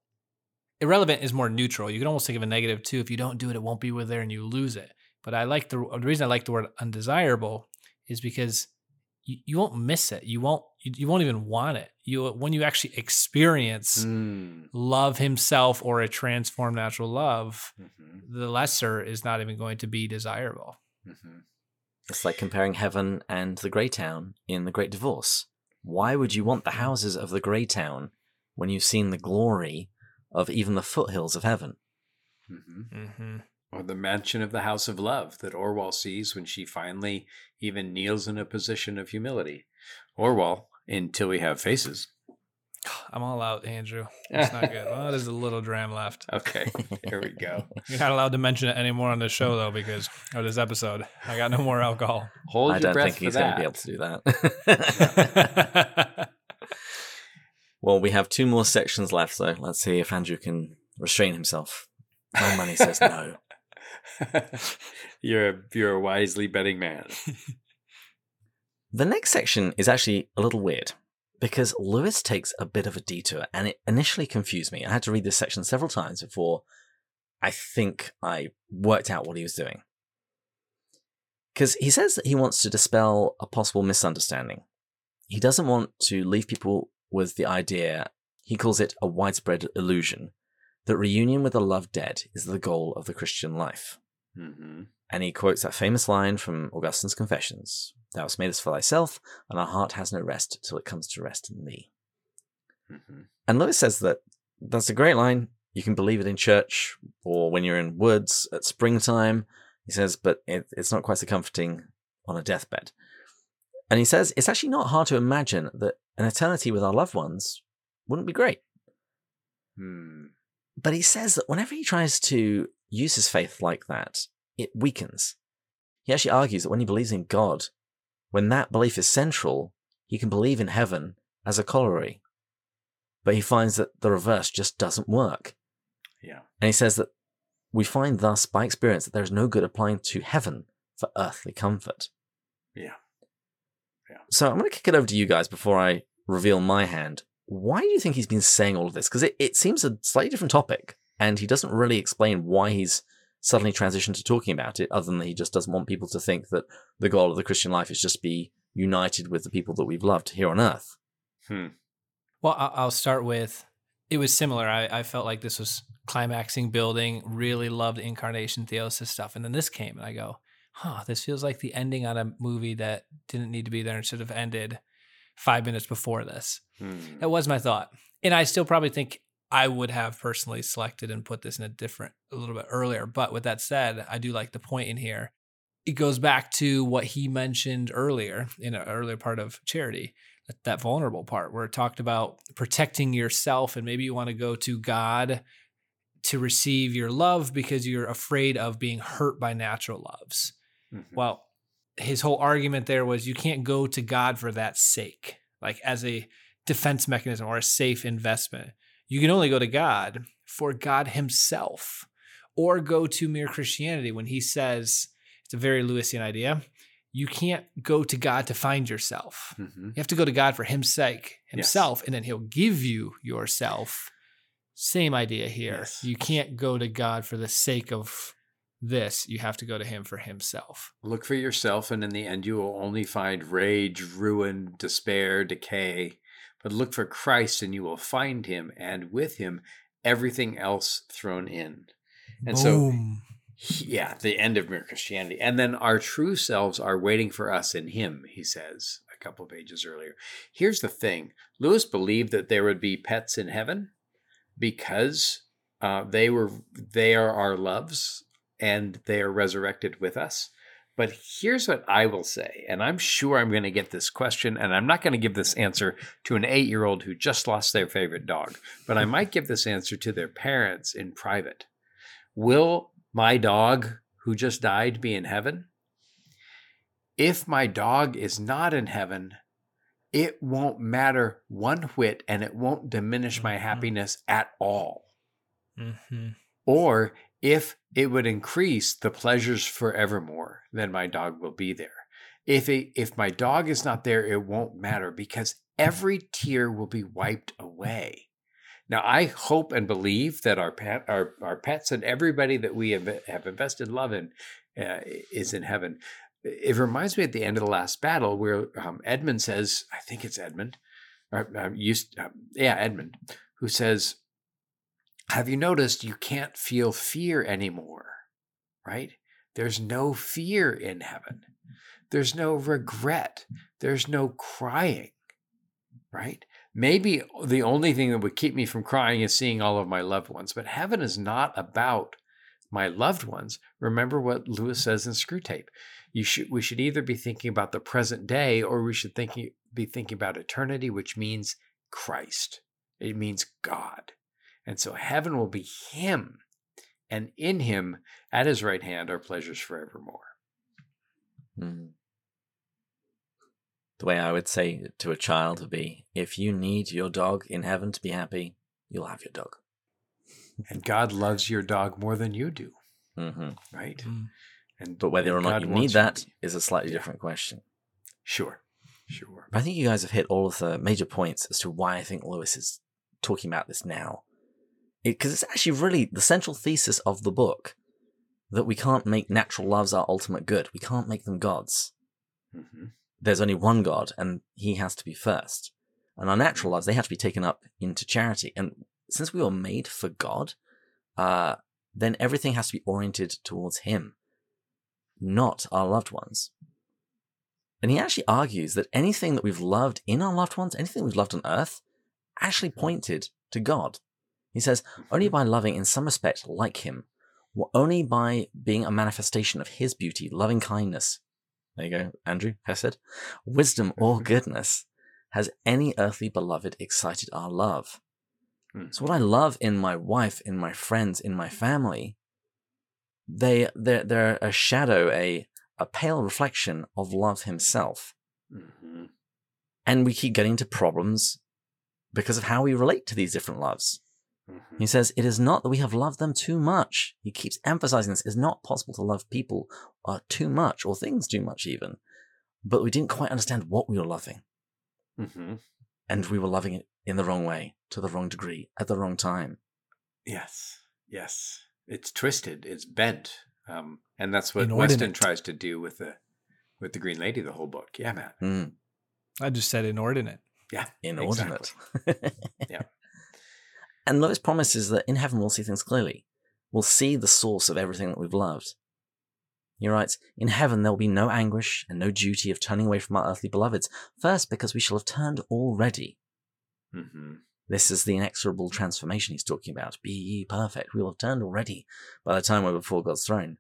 Irrelevant is more neutral. You can almost think of a negative too. If you don't do it, it won't be with there and you lose it. But I like the, the reason I like the word undesirable is because you, you won't miss it. You won't you, you won't even want it. You when you actually experience Mm. love himself or a transformed natural love, Mm-hmm. the lesser is not even going to be desirable. Mm-hmm. It's like comparing heaven and the grey town in the Great Divorce. Why would you want the houses of the grey town when you've seen the glory of even the foothills of heaven? Mm-hmm. Or the mansion of the house of love that Orual sees when she finally even kneels in a position of humility. Orual, until we have faces. (sighs) I'm all out, Andrew. It's not good. (laughs) Well, there's a little dram left. Okay, here we go. (laughs) You're not allowed to mention it anymore on this show, though, because of this episode. I got no more alcohol. Hold I your don't think for he's going to be able to do that. (laughs) well, we have two more sections left, though. Let's see if Andrew can restrain himself. My money says no. (laughs) you're a, you're a wisely betting man. The next section is actually a little weird because Lewis takes a bit of a detour and it initially confused me. I had to read this section several times before I think I worked out what he was doing. Because he says that he wants to dispel a possible misunderstanding. He doesn't want to leave people with the idea, he calls it a widespread illusion, that reunion with a loved dead is the goal of the Christian life. Mm-hmm. And he quotes that famous line from Augustine's Confessions Thou hast made us for thyself, and our heart has no rest till it comes to rest in thee. Mm-hmm. And Lewis says that that's a great line. You can believe it in church or when you're in woods at springtime. He says, but it, it's not quite so comforting on a deathbed. And he says it's actually not hard to imagine that an eternity with our loved ones wouldn't be great. Hmm. But he says that whenever he tries to use his faith like that, it weakens. He actually argues that when he believes in God, when that belief is central, he can believe in heaven as a corollary. But he finds that the reverse just doesn't work. Yeah. And he says that we find thus by experience that there is no good applying to heaven for earthly comfort. Yeah. Yeah. So I'm going to kick it over to you guys before I reveal my hand. Why do you think he's been saying all of this? Because it, it seems a slightly different topic, and he doesn't really explain why he's suddenly transitioned to talking about it, other than that he just doesn't want people to think that the goal of the Christian life is just be united with the people that we've loved here on earth. Hmm. Well, I- I'll start with it was similar. I, I felt like this was climaxing, building, really loved incarnation theosis stuff. And then this came, and I go, huh, this feels like the ending on a movie that didn't need to be there and should have ended five minutes before this. Hmm. That was my thought. And I still probably think I would have personally selected and put this in a different, a little bit earlier. But with that said, I do like the point in here. It goes back to what he mentioned earlier in an earlier part of charity, that, that vulnerable part where it talked about protecting yourself. And maybe you want to go to God to receive your love because you're afraid of being hurt by natural loves. Mhm. Well, his whole argument there was you can't go to God for that sake, like as a defense mechanism or a safe investment. You can only go to God for God Himself, or go to mere Christianity when He says it's a very Lewisian idea. You can't go to God to find yourself. Mhm. You have to go to God for His sake, Yes. Himself, and then He'll give you yourself. Same idea here. Yes. You can't go to God for the sake of this. You have to go to Him for Himself. Look for yourself, and in the end, you will only find rage, ruin, despair, decay. But look for Christ, and you will find him, and with him, everything else thrown in. And so, yeah, the end of mere Christianity. And then our true selves are waiting for us in him, he says a couple pages earlier. Here's the thing Lewis believed that there would be pets in heaven because uh, they were they are our loves and they are resurrected with us. But here's what I will say, and I'm sure I'm going to get this question, and I'm not going to give this answer to an eight year old who just lost their favorite dog, but I might give this answer to their parents in private. Will my dog who just died be in heaven? If my dog is not in heaven, it won't matter one whit and it won't diminish my Mhm. happiness at all Mm-hmm. or if it would increase the pleasures forevermore, then my dog will be there. If it, if my dog is not there, it won't matter because every tear will be wiped away. Now, I hope and believe that our pet, our, our pets, and everybody that we have, have invested love in uh, is in heaven. It reminds me at the end of the last battle where um, Edmund says, I think it's Edmund, or, um, used, um, yeah, Edmund, who says, have you noticed you can't feel fear anymore? Right? There's no fear in heaven. There's no regret. There's no crying. Right? Maybe the only thing that would keep me from crying is seeing all of my loved ones, but heaven is not about my loved ones. Remember what Lewis says in Screwtape. You should we should either be thinking about the present day or we should thinking be thinking about eternity, which means Christ. It means God. And so heaven will be him, and in him, at his right hand, are pleasures forevermore. Mm. The way I would say to a child would be if you need your dog in heaven to be happy, you'll have your dog. (laughs) And God loves your dog more than you do, hmm right? Mm. And But whether or not God you need to that be- is a slightly Yeah. different question. Sure, sure. But I think you guys have hit all of the major points as to why I think Lewis is talking about this now. Because it's actually really the central thesis of the book that we can't make natural loves our ultimate good. We can't make them gods. hmm There's only one God, and he has to be first. And our natural loves, they have to be taken up into charity. And since we were made for God, uh, then everything has to be oriented towards Him, not our loved ones. And he actually argues that anything that we've loved in our loved ones, anything we've loved on earth, actually pointed to God. He says, only by loving in some respect like Him, only by being a manifestation of His beauty, loving kindness. There you go, Andrew, Hesed. Wisdom or mm-hmm. goodness has any earthly beloved excited our love. So what I love in my wife, in my friends, in my family, they they're, they're a shadow, a a pale reflection of love himself. Mm-hmm. And we keep getting into problems because of how we relate to these different loves. Mm-hmm. He says, It is not that we have loved them too much. He keeps emphasizing this. It's not possible to love people uh, too much or things too much, even. But we didn't quite understand what we were loving. Mm-hmm. And we were loving it in the wrong way, to the wrong degree, at the wrong time. Yes, yes. It's twisted, it's bent. Um, and that's what inordinate. Weston tries to do with the with the Green Lady the whole book. Yeah, man. Mm. I just said inordinate. Yeah, inordinate. Exactly. (laughs) yeah. And Lewis promises that in heaven we'll see things clearly. We'll see the source of everything that we've loved. He writes, In heaven there will be no anguish and no duty of turning away from our earthly beloveds. First, because we shall have turned already. Mm-hmm. This is the inexorable transformation he's talking about. Be ye perfect. We will have turned already by the time we're before God's throne.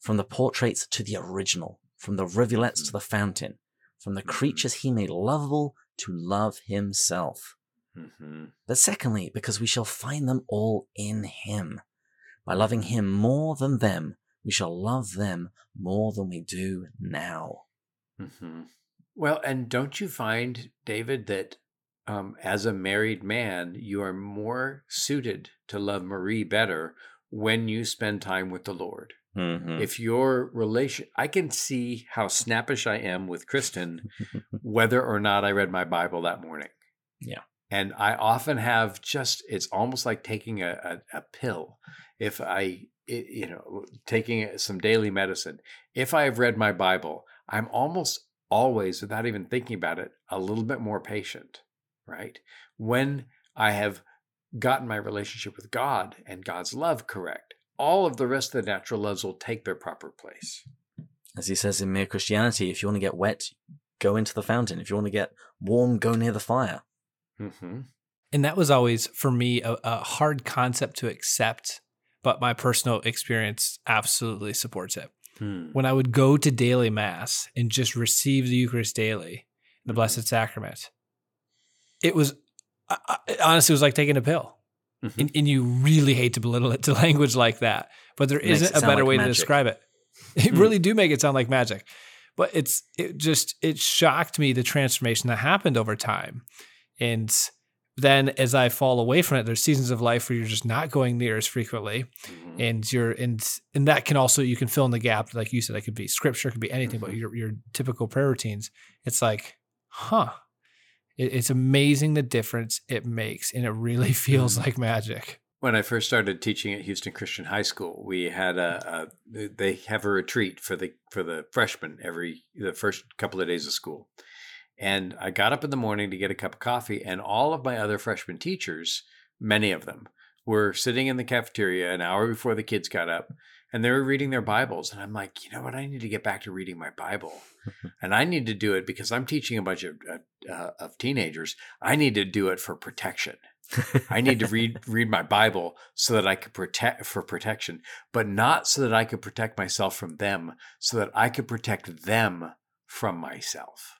From the portraits to the original, from the rivulets to the fountain, from the creatures he made lovable to love himself. Mm-hmm. But secondly, because we shall find them all in him. By loving him more than them, we shall love them more than we do now. Mm-hmm. Well, and don't you find, David, that um, as a married man, you are more suited to love Marie better when you spend time with the Lord. Mm-hmm. If your relation, I can see how snappish I am with Kristen, (laughs) whether or not I read my Bible that morning. Yeah. And I often have just, it's almost like taking a, a, a pill. If I, it, you know, taking some daily medicine, if I have read my Bible, I'm almost always, without even thinking about it, a little bit more patient right? When I have gotten my relationship with God and God's love correct, all of the rest of the natural loves will take their proper place. As he says in Mere Christianity, if you want to get wet, go into the fountain. If you want to get warm, go near the fire. Mm-hmm. And that was always, for me, a, a hard concept to accept, but my personal experience absolutely supports it. Hmm. When I would go to daily mass and just receive the Eucharist daily, the mm-hmm. Blessed Sacrament, it was I, honestly it was like taking a pill. Mm-hmm. And, and, you really hate to belittle it to (laughs) language like that, but there not a better like way magic. to describe it. (laughs) It mm. really do make it sound like magic, but it's it just it shocked me the transformation that happened over time, and then as I fall away from it, there's seasons of life where you're just not going near as frequently, mm-hmm. and you're and and that can also you can fill in the gap, like you said, it could be scripture, it could be anything, mm-hmm. but your your typical prayer routines. It's like, huh, it, it's amazing the difference it makes, and it really (laughs) feels mm. like magic. When I first started teaching at Houston Christian High School, we had a, a they have a retreat for the for the freshmen every the first couple of days of school. And I got up in the morning to get a cup of coffee, and all of my other freshman teachers, many of them, were sitting in the cafeteria an hour before the kids got up, and they were reading their Bibles. And I'm like, you know what? I need to get back to reading my Bible. (laughs) and I need to do it because I'm teaching a bunch of, uh, uh, of teenagers. I need to do it for protection. I need to read (laughs) read my Bible so that I could protect for protection, but not so that I could protect myself from them, so that I could protect them from myself.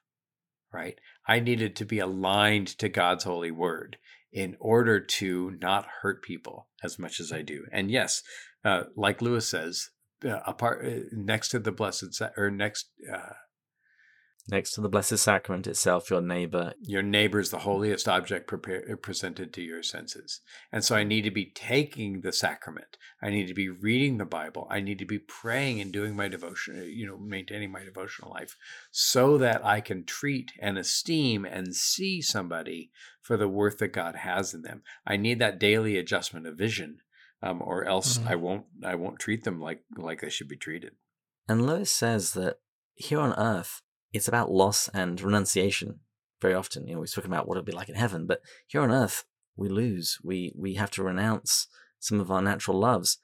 Right? I needed to be aligned to God's holy word in order to not hurt people as much as I do. And yes, uh, like Lewis says, uh, apart uh, next to the blessed or next uh, next to the blessed sacrament itself, your neighbor. Your neighbor is the holiest object presented to your senses. And so I need to be taking the sacrament. I need to be reading the Bible. I need to be praying and doing my devotion, you know, maintaining my devotional life so that I can treat and esteem and see somebody for the worth that God has in them. I need that daily adjustment of vision. Um, or else mm-hmm. I won't I won't treat them like like they should be treated. And Lewis says that here on earth, it's about loss and renunciation very often. You know, we've spoken about what it'll be like in heaven, but here on earth, we lose. We we have to renounce some of our natural loves.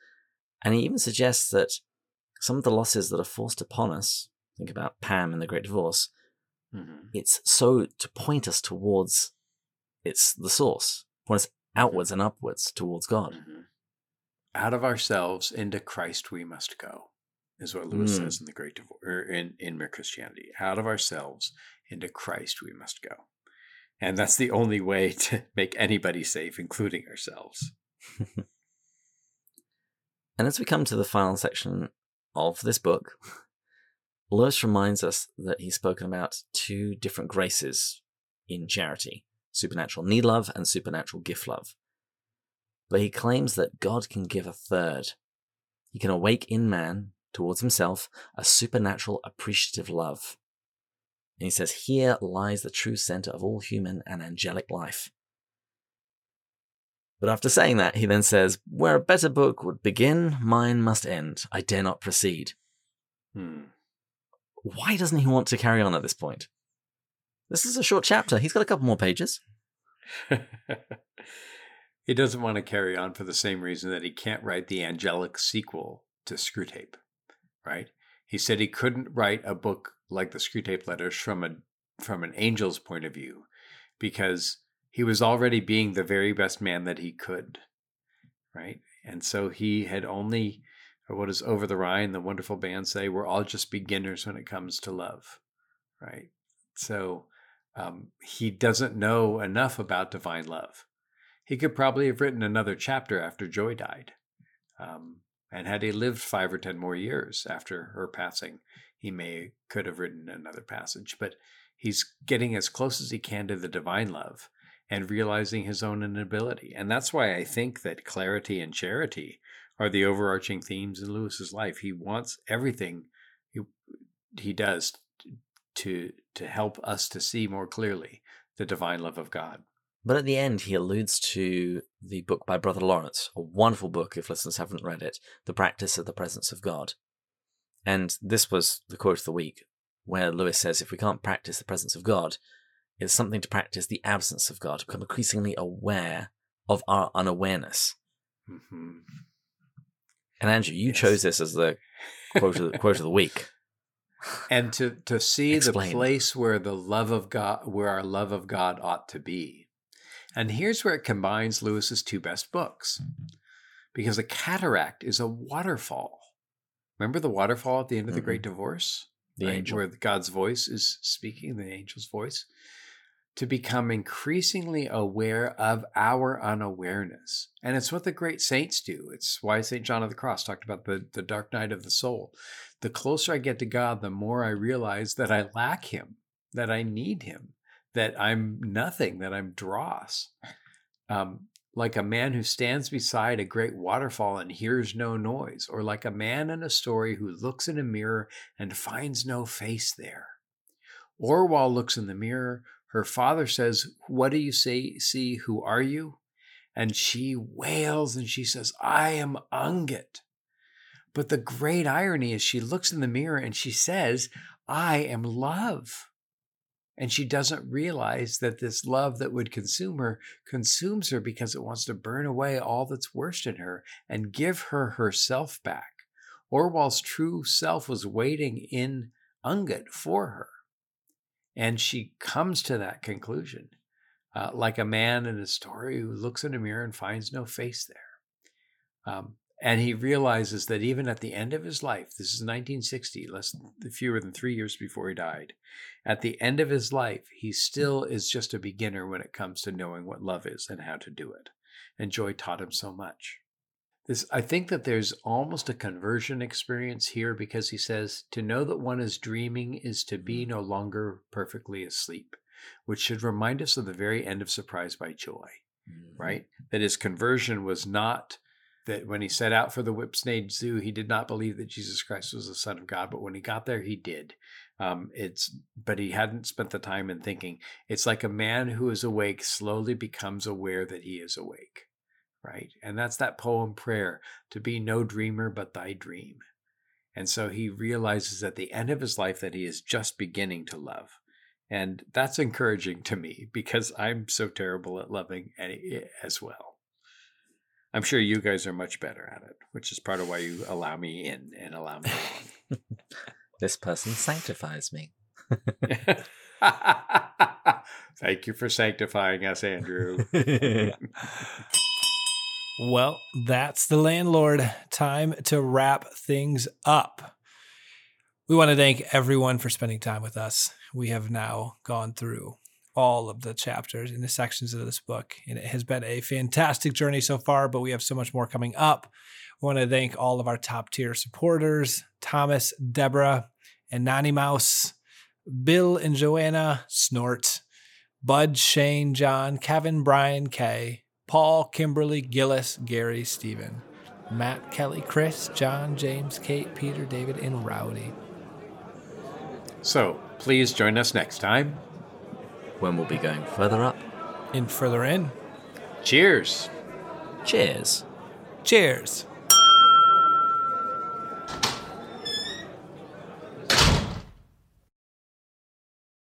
And he even suggests that some of the losses that are forced upon us, think about Pam and the Great Divorce, Mm-hmm. it's so to point us towards it's the source, point us outwards and upwards towards God. Mm-hmm. Out of ourselves into Christ we must go, is what Lewis Mm. says in the Great Divorce, or in in Mere Christianity. Out of ourselves into Christ we must go, and that's the only way (laughs) to make anybody safe, including ourselves. (laughs) And as we come to the final section of this book, Lewis reminds us that he's spoken about two different graces in charity supernatural need love and supernatural gift love. But he claims that God can give a third. He can awake in man towards himself a supernatural appreciative love. And he says, Here lies the true center of all human and angelic life. But after saying that, he then says, Where a better book would begin, mine must end. I dare not proceed. Hmm. Why doesn't he want to carry on at this point? This is a short chapter. He's got a couple more pages. (laughs) he doesn't want to carry on for the same reason that he can't write the angelic sequel to Screwtape, right? He said he couldn't write a book like the Screwtape letters from a from an angel's point of view because he was already being the very best man that he could, right? And so he had only what does Over the Rhine, the wonderful band say, we're all just beginners when it comes to love, right? So um, he doesn't know enough about divine love. He could probably have written another chapter after Joy died. Um, and had he lived five or ten more years after her passing, he may could have written another passage. But he's getting as close as he can to the divine love and realizing his own inability. And that's why I think that clarity and charity are the overarching themes in Lewis's life. He wants everything he, he does to to help us to see more clearly the divine love of God. But at the end, he alludes to the book by Brother Lawrence, a wonderful book if listeners haven't read it, The Practice of the Presence of God. And this was the quote of the week, where Lewis says if we can't practice the presence of God, it's something to practice the absence of God, to become increasingly aware of our unawareness. Mm-hmm. And Andrew, you Yes. chose this as the quote of the, quote of the week. And to to see Explain. the place where the love of God, where our love of God ought to be. And here's where it combines Lewis's two best books, because a cataract is a waterfall. Remember the waterfall at the end of the Mhm. Great Divorce? The right, angel. where God's voice is speaking, the angel's voice, to become increasingly aware of our unawareness. And it's what the great saints do. It's why St. John of the Cross talked about the, the dark night of the soul. The closer I get to God, the more I realize that I lack Him, that I need Him, that I'm nothing, that I'm dross. Um, like a man who stands beside a great waterfall and hears no noise, or like a man in a story who looks in a mirror and finds no face there. Orual looks in the mirror. Her father says, What do you say, see? Who are you? And she wails and she says, I am Ungit. But the great irony is she looks in the mirror and she says, I am love. And she doesn't realize that this love that would consume her consumes her because it wants to burn away all that's worst in her and give her herself back. Orual's true self was waiting in Ungit for her. And she comes to that conclusion, uh, like a man in a story who looks in a mirror and finds no face there. Um, and he realizes that even at the end of his life, this is 1960, less fewer than three years before he died. At the end of his life, he still is just a beginner when it comes to knowing what love is and how to do it. And Joy taught him so much. This, I think that there's almost a conversion experience here because he says to know that one is dreaming is to be mm-hmm. no longer perfectly asleep, which should remind us of the very end of Surprised by Joy mm-hmm. right? That his conversion was not that when he set out for the Whipsnade Zoo, he did not believe that Jesus Christ was the Son of God, but when he got there, he did. Um, it's but he hadn't spent the time in thinking. It's like a man who is awake slowly becomes aware that he is awake, right? And that's that poem prayer to be no dreamer but thy dream. And so he realizes at the end of his life that he is just beginning to love. And that's encouraging to me because I'm so terrible at loving any, as well. I'm sure you guys are much better at it, which is part of why you allow me in and allow me along. (laughs) this person sanctifies me. (laughs) Thank you for sanctifying us, Andrew. (laughs) well, that's the landlord. Time to wrap things up. We want to thank everyone for spending time with us. We have now gone through all of the chapters and the sections of this book, and it has been a fantastic journey so far, but we have so much more coming up. We want to thank all of our top tier supporters Thomas, Deborah, and Nanny Mouse, Bill and Joanna, Snort, Bud, Shane, John, Kevin, Brian, Kay, Paul, Kimberly, Gillis, Gary, Stephen, Matt, Kelly, Chris, John, James, Kate, Peter, David, and Rowdy. So please join us next time when we'll be going further up and further in. Cheers. Cheers. Cheers.